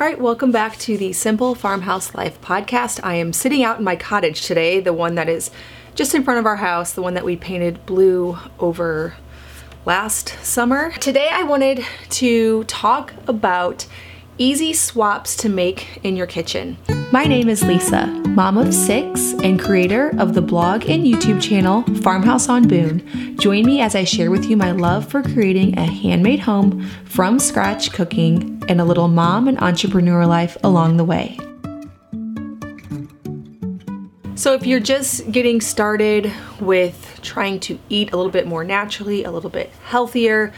All right, welcome back to the Simple Farmhouse Life podcast. I am sitting out in my cottage today, the one that is just in front of our house, the one that we painted blue over last summer. Today I wanted to talk about easy swaps to make in your kitchen. My name is Lisa, mom of six and creator of the blog and YouTube channel Farmhouse on Boone. Join me as I share with you my love for creating a handmade home from scratch cooking and a little mom and entrepreneur life along the way. So, if you're just getting started with trying to eat a little bit more naturally, a little bit healthier,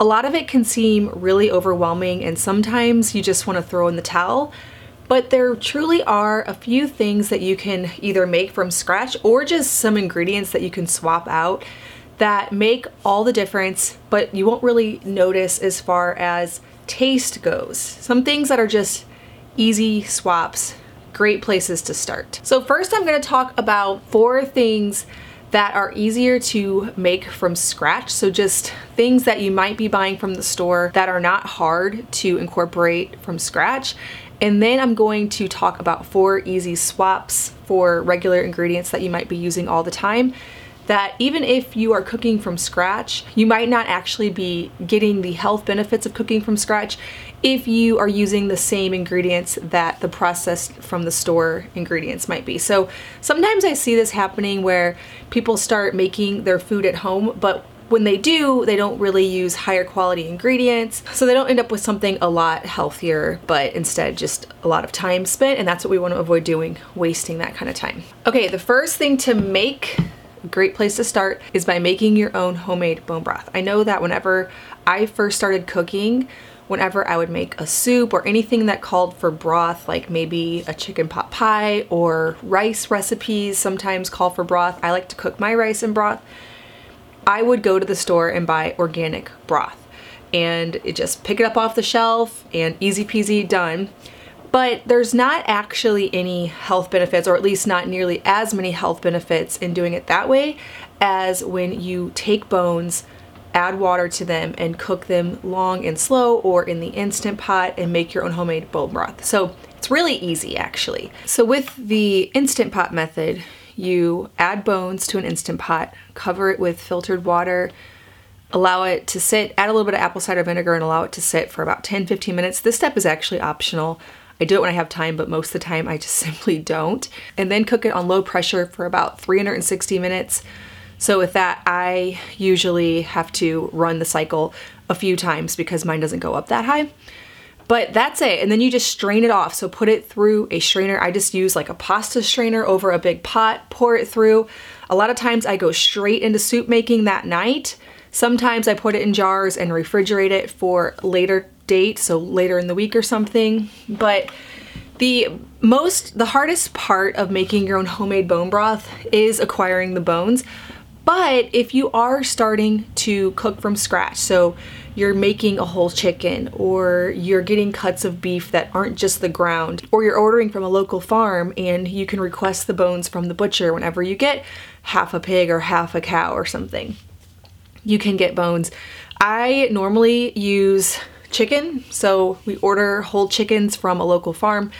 a lot of it can seem really overwhelming, and sometimes you just want to throw in the towel. But there truly are a few things that you can either make from scratch or just some ingredients that you can swap out that make all the difference, but you won't really notice as far as taste goes. Some things that are just easy swaps, great places to start. So, first, I'm going to talk about four things that are easier to make from scratch. So, just things that you might be buying from the store that are not hard to incorporate from scratch. And then I'm going to talk about four easy swaps for regular ingredients that you might be using all the time. That even if you are cooking from scratch, you might not actually be getting the health benefits of cooking from scratch if you are using the same ingredients that the processed from the store ingredients might be. So sometimes I see this happening where people start making their food at home, but when they do, they don't really use higher quality ingredients. So they don't end up with something a lot healthier, but instead just a lot of time spent. And that's what we want to avoid doing, wasting that kind of time. Okay, the first thing to make great place to start is by making your own homemade bone broth. I know that whenever I first started cooking, whenever I would make a soup or anything that called for broth, like maybe a chicken pot pie or rice recipes sometimes call for broth. I like to cook my rice in broth. I would go to the store and buy organic broth and it just pick it up off the shelf and easy peasy done. But there's not actually any health benefits, or at least not nearly as many health benefits in doing it that way as when you take bones add water to them and cook them long and slow or in the instant pot and make your own homemade bone broth. So it's really easy actually. So with the instant pot method, you add bones to an instant pot, cover it with filtered water, allow it to sit, add a little bit of apple cider vinegar and allow it to sit for about 10 15 minutes. This step is actually optional. I do it when I have time, but most of the time I just simply don't. And then cook it on low pressure for about 360 minutes so with that, I usually have to run the cycle a few times because mine doesn't go up that high. But that's it. And then you just strain it off. So put it through a strainer. I just use like a pasta strainer over a big pot, pour it through. A lot of times I go straight into soup making that night. Sometimes I put it in jars and refrigerate it for later date, so later in the week or something. But the most the hardest part of making your own homemade bone broth is acquiring the bones. But if you are starting to cook from scratch, so you're making a whole chicken or you're getting cuts of beef that aren't just the ground, or you're ordering from a local farm and you can request the bones from the butcher whenever you get half a pig or half a cow or something. You can get bones. I normally use chicken, so we order whole chickens from a local farm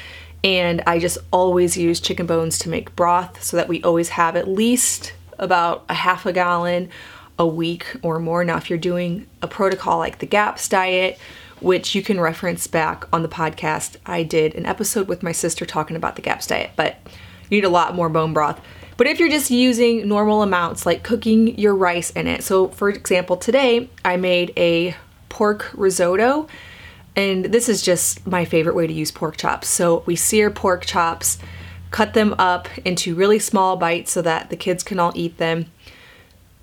and I just always use chicken bones to make broth so that we always have at least about a half a gallon a week or more. Now, if you're doing a protocol like the GAPS diet, which you can reference back on the podcast, I did an episode with my sister talking about the GAPS diet, but you need a lot more bone broth. But if you're just using normal amounts, like cooking your rice in it. So, for example, today I made a pork risotto, and this is just my favorite way to use pork chops. So, we sear pork chops cut them up into really small bites so that the kids can all eat them.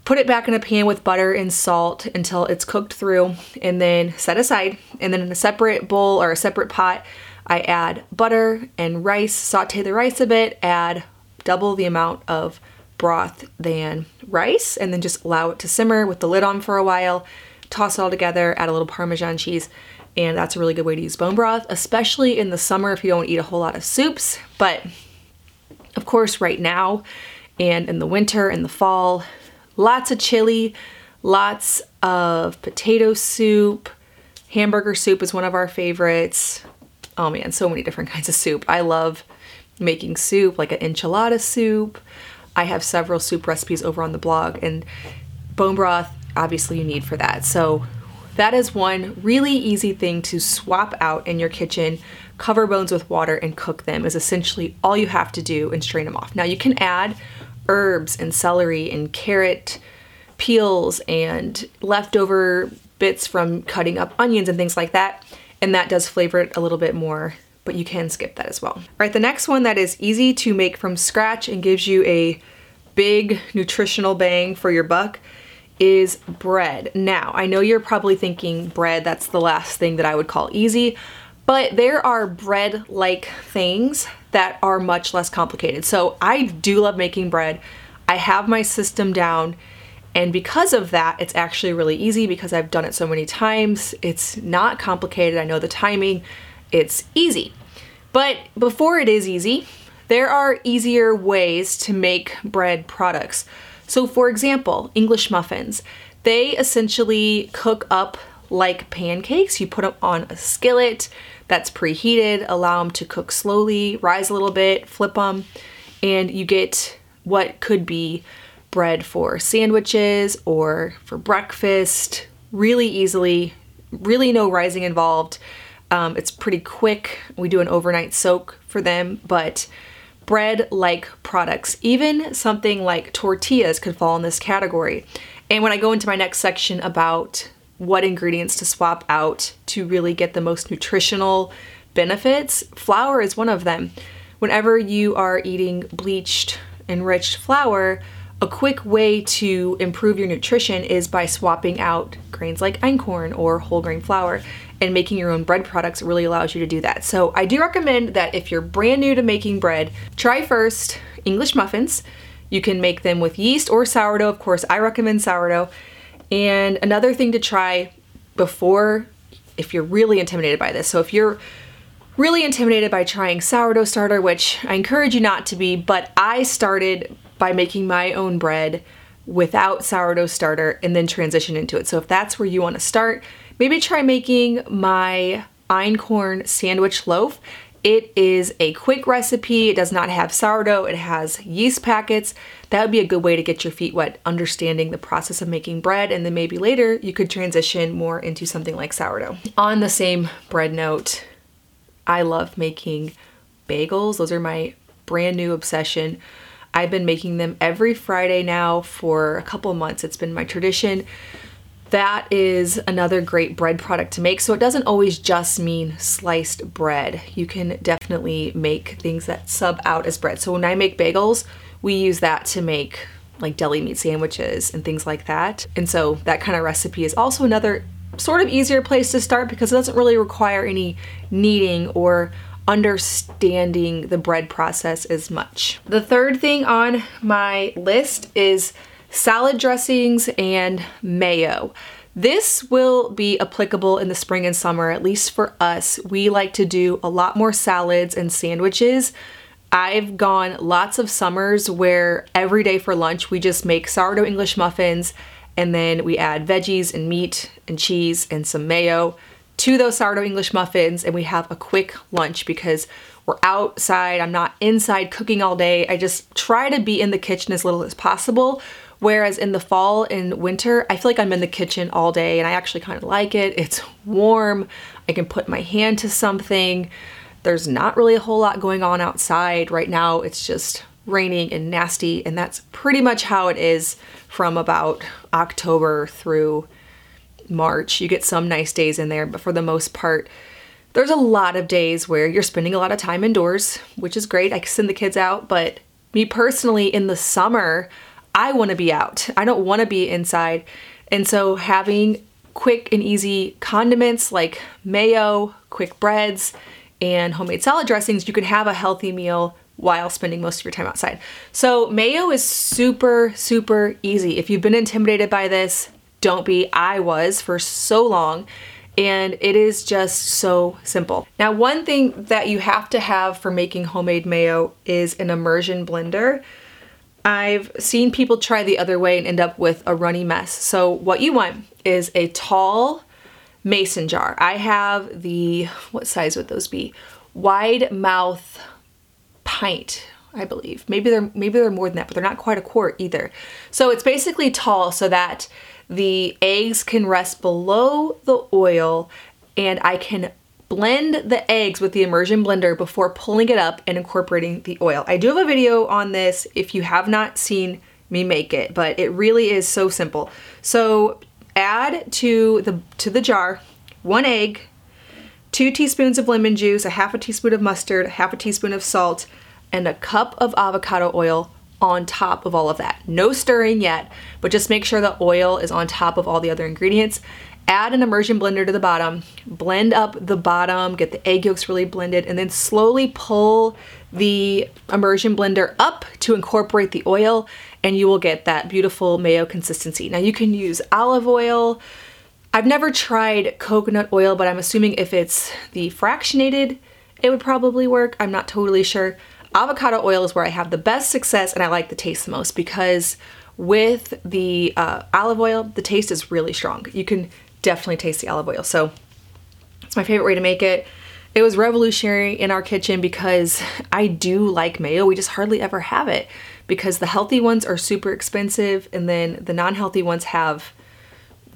Put it back in a pan with butter and salt until it's cooked through, and then set aside. And then in a separate bowl or a separate pot, I add butter and rice, saute the rice a bit, add double the amount of broth than rice, and then just allow it to simmer with the lid on for a while. Toss it all together, add a little Parmesan cheese, and that's a really good way to use bone broth, especially in the summer if you don't eat a whole lot of soups. But of course, right now and in the winter and the fall, lots of chili, lots of potato soup. Hamburger soup is one of our favorites. oh man, so many different kinds of soup. I love making soup, like an enchilada soup. I have several soup recipes over on the blog, and bone broth, obviously, you need for that. So, that is one really easy thing to swap out in your kitchen. Cover bones with water and cook them, is essentially all you have to do and strain them off. Now, you can add herbs and celery and carrot peels and leftover bits from cutting up onions and things like that, and that does flavor it a little bit more but you can skip that as well. All right, the next one that is easy to make from scratch and gives you a big nutritional bang for your buck is bread. Now, I know you're probably thinking bread, that's the last thing that I would call easy, but there are bread like things that are much less complicated. So I do love making bread. I have my system down. And because of that, it's actually really easy because I've done it so many times. It's not complicated. I know the timing it's easy. But before it is easy, there are easier ways to make bread products. So, for example, English muffins, they essentially cook up like pancakes. You put them on a skillet that's preheated, allow them to cook slowly, rise a little bit, flip them, and you get what could be bread for sandwiches or for breakfast really easily, really no rising involved. Um, it's pretty quick. We do an overnight soak for them, but bread like products, even something like tortillas could fall in this category. And when I go into my next section about what ingredients to swap out to really get the most nutritional benefits, flour is one of them. Whenever you are eating bleached, enriched flour, a quick way to improve your nutrition is by swapping out grains like einkorn or whole grain flour and making your own bread products really allows you to do that. So I do recommend that if you're brand new to making bread, try first English muffins. You can make them with yeast or sourdough. Of course, I recommend sourdough. And another thing to try before, if you're really intimidated by this, so if you're really intimidated by trying sourdough starter, which I encourage you not to be, but I started by making my own bread without sourdough starter and then transition into it. So if that's where you want to start, maybe try making my einkorn sandwich loaf. It is a quick recipe. It does not have sourdough. It has yeast packets. That would be a good way to get your feet wet, understanding the process of making bread, and then maybe later you could transition more into something like sourdough. On the same bread note, I love making bagels. Those are my brand new obsession. I've been making them every Friday now for a couple months. It's been my tradition. That is another great bread product to make. So it doesn't always just mean sliced bread. You can definitely make things that sub out as bread. So when I make bagels, we use that to make like deli meat sandwiches and things like that. And so that kind of recipe is also another sort of easier place to start because it doesn't really require any kneading or understanding the bread process as much. The third thing on my list is salad dressings and mayo. This will be applicable in the spring and summer, at least for us. We like to do a lot more salads and sandwiches. I've gone lots of summers where every day for lunch we just make sourdough English muffins and then we add veggies and meat and cheese and some mayo to those sourdough English muffins and we have a quick lunch because we're outside. I'm not inside cooking all day. I just try to be in the kitchen as little as possible. Whereas in the fall and winter, I feel like I'm in the kitchen all day and I actually kind of like it. It's warm. I can put my hand to something. There's not really a whole lot going on outside. Right now, it's just raining and nasty, and that's pretty much how it is from about October through March. You get some nice days in there, but for the most part, there's a lot of days where you're spending a lot of time indoors, which is great. I can send the kids out, but me personally, in the summer, I want to be out. I don't want to be inside. And so having quick and easy condiments like mayo, quick breads, and homemade salad dressings, you can have a healthy meal while spending most of your time outside. So, mayo is super, super easy. If you've been intimidated by this, don't be. I was for so long. And it is just so simple. Now, one thing that you have to have for making homemade mayo is an immersion blender. I've seen people try the other way and end up with a runny mess. So, what you want is a tall mason jar. I have the, what size would those be? Wide mouth pint, I believe. Maybe they're maybe they're more than that, but they're not quite a quart either. So it's basically tall so that the eggs can rest below the oil and I can blend the eggs with the immersion blender before pulling it up and incorporating the oil. I do have a video on this if you have not seen me make it, but it really is so simple. So add to the to the jar one egg, two teaspoons of lemon juice, a half a teaspoon of mustard, a half a teaspoon of salt, and a cup of avocado oil on top of all of that. No stirring yet, but just make sure the oil is on top of all the other ingredients. Add an immersion blender to the bottom, blend up the bottom, get the egg yolks really blended, and then slowly pull the immersion blender up to incorporate the oil, and you will get that beautiful mayo consistency. Now, you can use olive oil. I've never tried coconut oil, but I'm assuming if it's the fractionated, it would probably work. I'm not totally sure. Avocado oil is where I have the best success and I like the taste the most because with the uh, olive oil, the taste is really strong. You can definitely taste the olive oil. So it's my favorite way to make it. It was revolutionary in our kitchen because I do like mayo. We just hardly ever have it because the healthy ones are super expensive and then the non-healthy ones have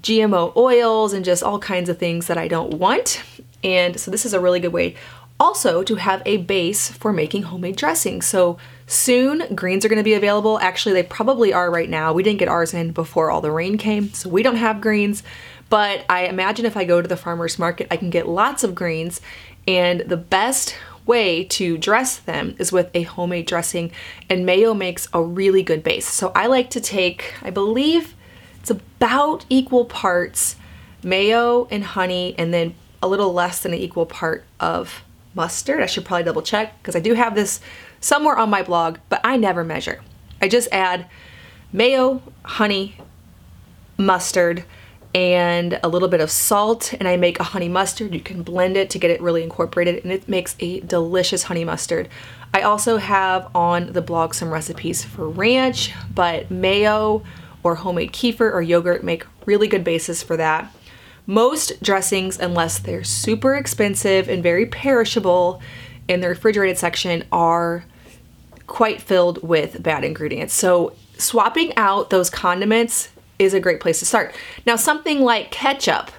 GMO oils and just all kinds of things that I don't want. And so this is a really good way also to have a base for making homemade dressing. So soon greens are going to be available. Actually, they probably are right now. We didn't get ours in before all the rain came, so we don't have greens. But I imagine if I go to the farmer's market, I can get lots of greens. And the best way to dress them is with a homemade dressing, and mayo makes a really good base. So I like to take, I believe it's about equal parts mayo and honey, and then a little less than an equal part of mustard. I should probably double check because I do have this somewhere on my blog, but I never measure. I just add mayo, honey, mustard, and a little bit of salt and I make a honey mustard. You can blend it to get it really incorporated and it makes a delicious honey mustard. I also have on the blog some recipes for ranch, but mayo or homemade kefir or yogurt make really good bases for that. Most dressings, unless they're super expensive and very perishable in the refrigerated section, are quite filled with bad ingredients. So swapping out those condiments is a great place to start. Now, something like ketchup,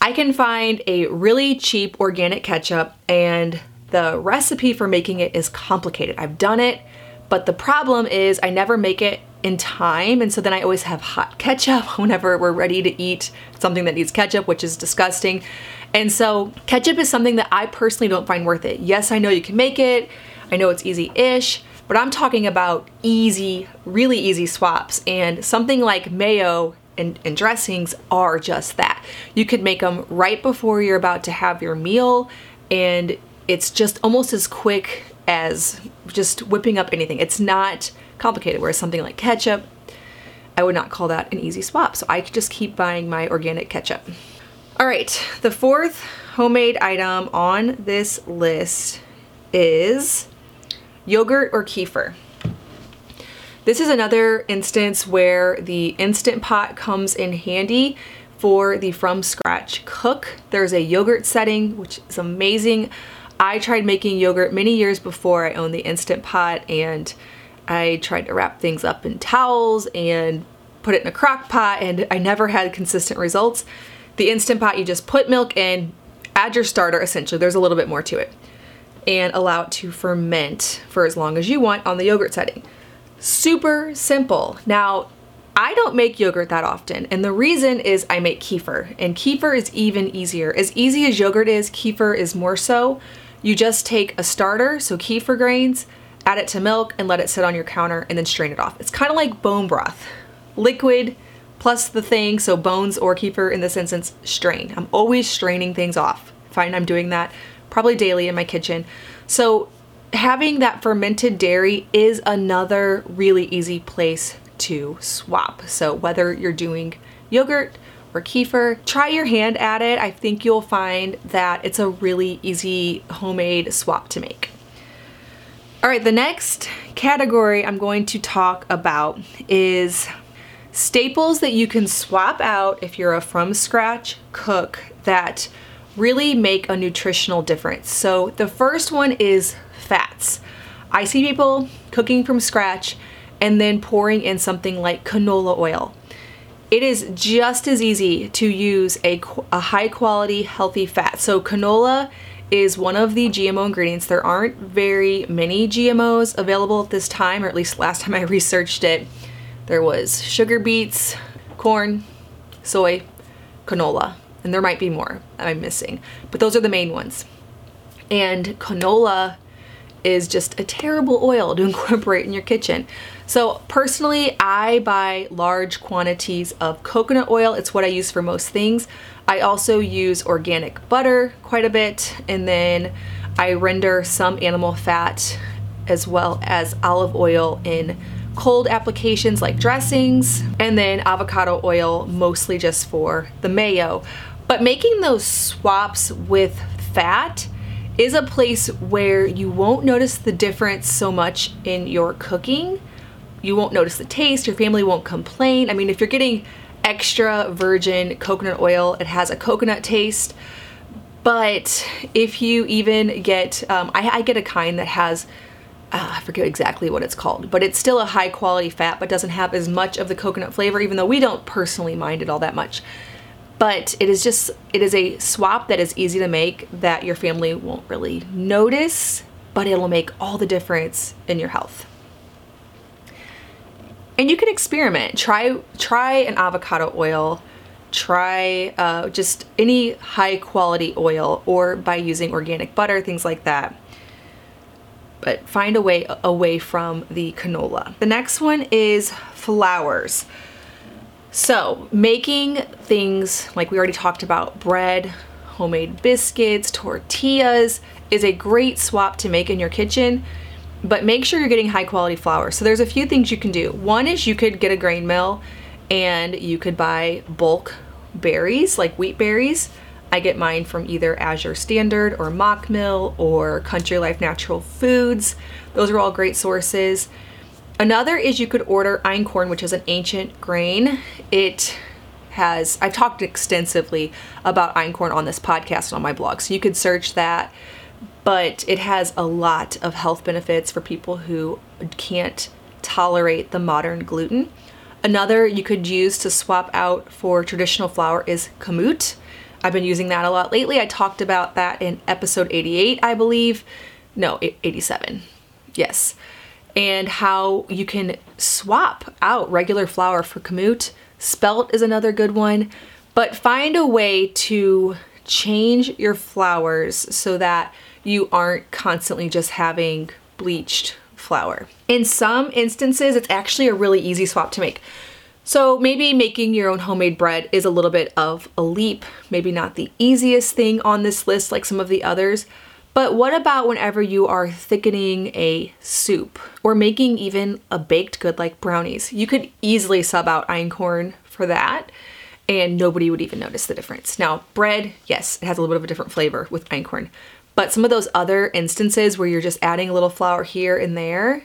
I can find a really cheap organic ketchup, and the recipe for making it is complicated. I've done it, but the problem is I never make it in time, and so then I always have hot ketchup whenever we're ready to eat something that needs ketchup, which is disgusting. And so, ketchup is something that I personally don't find worth it. Yes, I know you can make it, I know it's easy ish but I'm talking about easy, really easy swaps. And something like mayo and, and, dressings are just that. You could make them right before you're about to have your meal, and it's just almost as quick as just whipping up anything. It's not complicated, whereas something like ketchup, I would not call that an easy swap. So I just keep buying my organic ketchup. All right, the fourth homemade item on this list is yogurt or kefir. This is another instance where the Instant Pot comes in handy for the from scratch cook. There's a yogurt setting, which is amazing. I tried making yogurt many years before I owned the Instant Pot and I tried to wrap things up in towels and put it in a crock pot and I never had consistent results. The Instant Pot, you just put milk in, add your starter essentially. There's a little bit more to it and allow it to ferment for as long as you want on the yogurt setting. Super simple. Now, I don't make yogurt that often, and the reason is I make kefir, and kefir is even easier. As easy as yogurt is, kefir is more so. You just take a starter, so kefir grains, add it to milk, and let it sit on your counter, and then strain it off. It's kind of like bone broth. Liquid plus the thing, so bones or kefir in this instance, strain. I'm always straining things off. Fine, I'm doing that probably daily in my kitchen. So having that fermented dairy is another really easy place to swap. So whether you're doing yogurt or kefir, try your hand at it. I think you'll find that it's a really easy homemade swap to make. All right, the next category I'm going to talk about is staples that you can swap out if you're a from scratch cook that really make a nutritional difference. So the first one is fats. I see people cooking from scratch and then pouring in something like canola oil. It is just as easy to use a, a high quality healthy fat. So canola is one of the GMO ingredients. There aren't very many GMOs available at this time, or at least last time I researched it. There was sugar beets, corn, soy, canola, and there might be more I'm missing, but those are the main ones. And canola is just a terrible oil to incorporate in your kitchen. So personally, I buy large quantities of coconut oil. It's what I use for most things. I also use organic butter quite a bit, and then I render some animal fat as well as olive oil in cold applications like dressings, and then avocado oil mostly just for the mayo. But making those swaps with fat is a place where you won't notice the difference so much in your cooking. You won't notice the taste, your family won't complain. I mean, if you're getting extra virgin coconut oil, it has a coconut taste. But if you even get, um, I, I get a kind that has uh, I forget exactly what it's called, but it's still a high quality fat, but doesn't have as much of the coconut flavor, even though we don't personally mind it all that much. But it is just, it is a swap that is easy to make that your family won't really notice, but it'll make all the difference in your health. And you can experiment. Try try an avocado oil. Try uh, just any high quality oil, or by using organic butter, things like that but find a way away from the canola. The next one is flours. So, making things like we already talked about bread, homemade biscuits, tortillas is a great swap to make in your kitchen, but make sure you're getting high quality flour. So, there's a few things you can do. One is you could get a grain mill and you could buy bulk berries like wheat berries I get mine from either Azure Standard or Mockmill or Country Life Natural Foods. Those are all great sources. Another is you could order einkorn, which is an ancient grain. It has, I've talked extensively about einkorn on this podcast and on my blog, so you could search that. But it has a lot of health benefits for people who can't tolerate the modern gluten. Another you could use to swap out for traditional flour is kamut. I've been using that a lot lately. I talked about that in episode 88, I believe. No, 87. Yes. And how you can swap out regular flour for kamut. Spelt is another good one. But find a way to change your flours so that you aren't constantly just having bleached flour. In some instances, it's actually a really easy swap to make. So maybe making your own homemade bread is a little bit of a leap, maybe not the easiest thing on this list like some of the others. But what about whenever you are thickening a soup or making even a baked good like brownies? You could easily sub out einkorn for that and nobody would even notice the difference. Now, bread, yes, it has a little bit of a different flavor with einkorn. But some of those other instances where you're just adding a little flour here and there,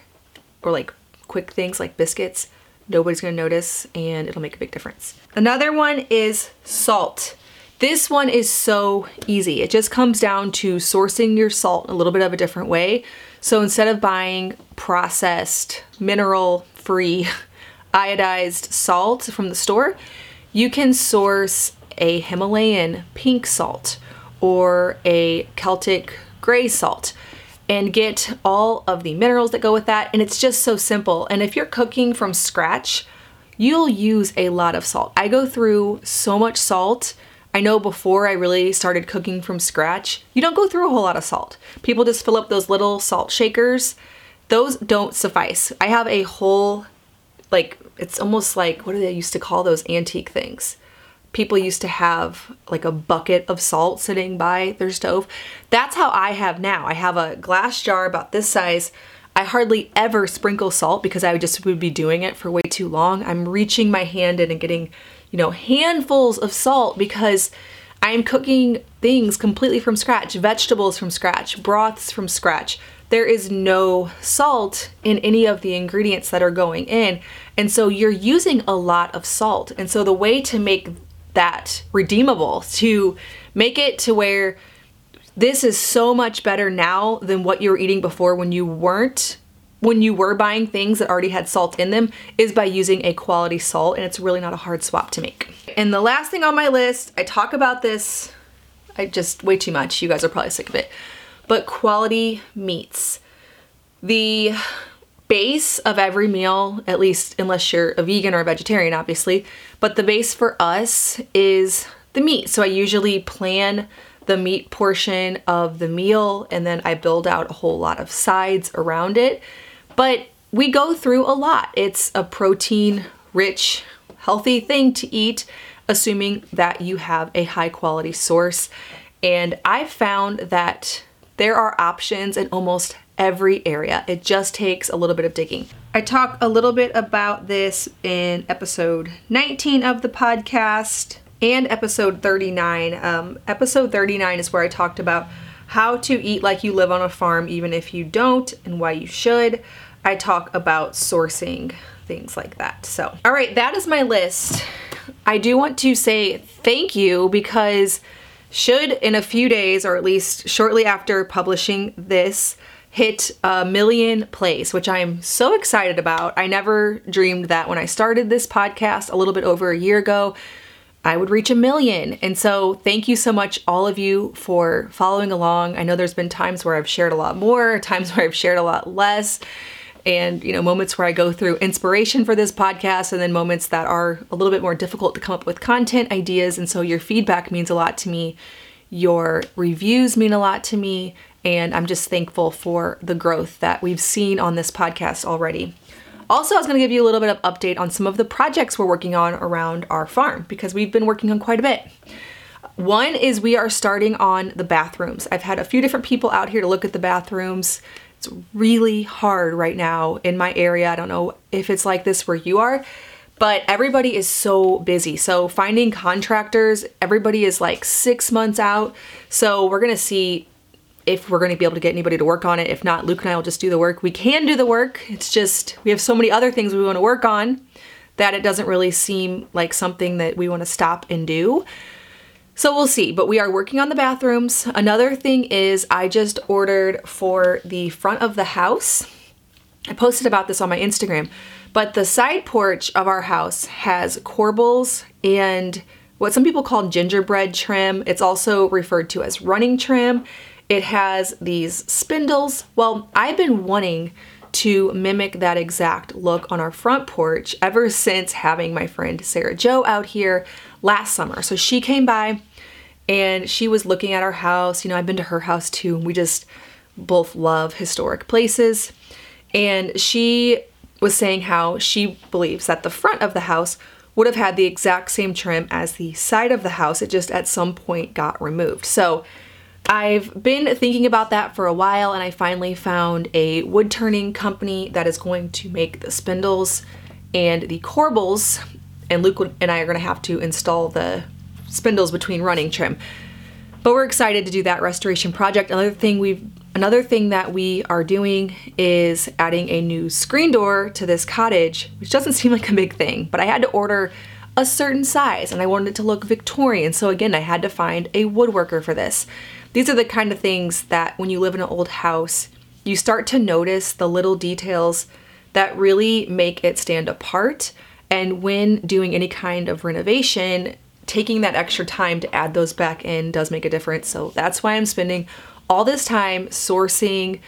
or like quick things like biscuits, nobody's gonna notice and it'll make a big difference. Another one is salt. This one is so easy. It just comes down to sourcing your salt a little bit of a different way. So instead of buying processed, mineral free, iodized salt from the store, you can source a Himalayan pink salt or a Celtic gray salt and get all of the minerals that go with that. And it's just so simple. And if you're cooking from scratch, you'll use a lot of salt. I go through so much salt. I know before I really started cooking from scratch, you don't go through a whole lot of salt. People just fill up those little salt shakers. Those don't suffice. I have a whole, like, it's almost like, what do they used to call those antique things? people used to have like a bucket of salt sitting by their stove. That's how I have now. I have a glass jar about this size. I hardly ever sprinkle salt because I just would be doing it for way too long. I'm reaching my hand in and getting, you know, handfuls of salt because I'm cooking things completely from scratch, vegetables from scratch, broths from scratch. There is no salt in any of the ingredients that are going in. And so you're using a lot of salt. And so the way to make that redeemable to make it to where this is so much better now than what you were eating before when you weren't when you were buying things that already had salt in them is by using a quality salt and it's really not a hard swap to make. And the last thing on my list, I talk about this I just way too much. You guys are probably sick of it. But quality meats. The base of every meal, at least unless you're a vegan or a vegetarian obviously, but the base for us is the meat. So I usually plan the meat portion of the meal and then I build out a whole lot of sides around it. But we go through a lot. It's a protein rich, healthy thing to eat, assuming that you have a high quality source. And I've found that there are options in almost every area. It just takes a little bit of digging. I talk a little bit about this in episode 19 of the podcast and episode 39. Um, episode 39 is where I talked about how to eat like you live on a farm, even if you don't, and why you should. I talk about sourcing, things like that. So, all right, that is my list. I do want to say thank you because should in a few days, or at least shortly after publishing this, hit a million plays, which I'm so excited about. I never dreamed that when I started this podcast a little bit over a year ago I would reach a million. And so, thank you so much, all of you, for following along. I know there's been times where I've shared a lot more, times where I've shared a lot less, and you know, moments where I go through inspiration for this podcast, and then moments that are a little bit more difficult to come up with content ideas. And so, your feedback means a lot to me. Your reviews mean a lot to me, and I'm just thankful for the growth that we've seen on this podcast already. Also, I was going to give you a little bit of update on some of the projects we're working on around our farm because we've been working on quite a bit. One is we are starting on the bathrooms. I've had a few different people out here to look at the bathrooms. It's really hard right now in my area. I don't know if it's like this where you are, but everybody is so busy. So finding contractors, everybody is like six months out. So we're gonna see if we're to be able to get anybody to work on it. If not, Luke and I will just do the work. We can do the work. It's just we have so many other things we want to work on that it doesn't really seem like something that we want to stop and do. So we'll see, but we are working on the bathrooms. Another thing is I just ordered for the front of the house. I posted about this on my Instagram, but the side porch of our house has corbels and what some people call gingerbread trim. It's also referred to as running trim. It has these spindles. Well, I've been wanting to mimic that exact look on our front porch ever since having my friend Sarah Joe out here last summer. So she came by and she was looking at our house. You know, I've been to her house too, and we just both love historic places. And she was saying how she believes that the front of the house would have had the exact same trim as the side of the house. It just at some point got removed. So I've been thinking about that for a while and I finally found a wood turning company that is going to make the spindles and the corbels and Luke and I are going to have to install the spindles between running trim. But we're excited to do that restoration project. Another thing we've another thing that we are doing is adding a new screen door to this cottage, which doesn't seem like a big thing, but I had to order a certain size and I wanted it to look Victorian. So again, I had to find a woodworker for this. These are the kind of things that when you live in an old house, you start to notice the little details that really make it stand apart. And when doing any kind of renovation, taking that extra time to add those back in does make a difference. So that's why I'm spending all this time sourcing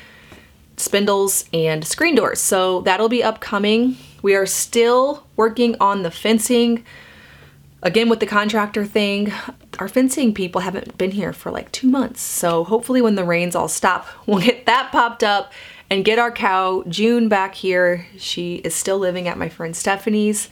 spindles and screen doors. So that'll be upcoming. We are still working on the fencing. Again, with the contractor thing, our fencing people haven't been here for like two months. So hopefully, when the rains all stop, we'll get that popped up and get our cow June back here. She is still living at my friend Stephanie's.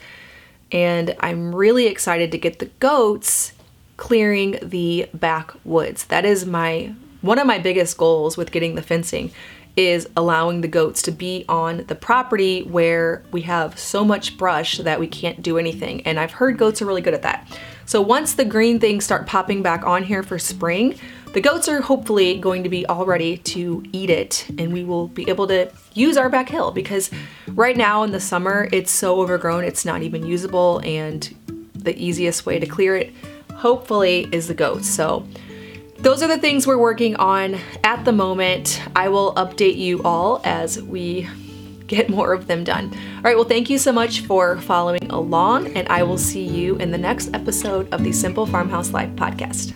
And I'm really excited to get the goats clearing the backwoods. That is my one of my biggest goals with getting the fencing is allowing the goats to be on the property where we have so much brush that we can't do anything. And I've heard goats are really good at that. So once the green things start popping back on here for spring, the goats are hopefully going to be all ready to eat it and we will be able to use our back hill because right now in the summer it's so overgrown it's not even usable and the easiest way to clear it, hopefully, is the goats. So those are the things we're working on at the moment. I will update you all as we get more of them done. All right, well, thank you so much for following along, and I will see you in the next episode of the Simple Farmhouse Life podcast.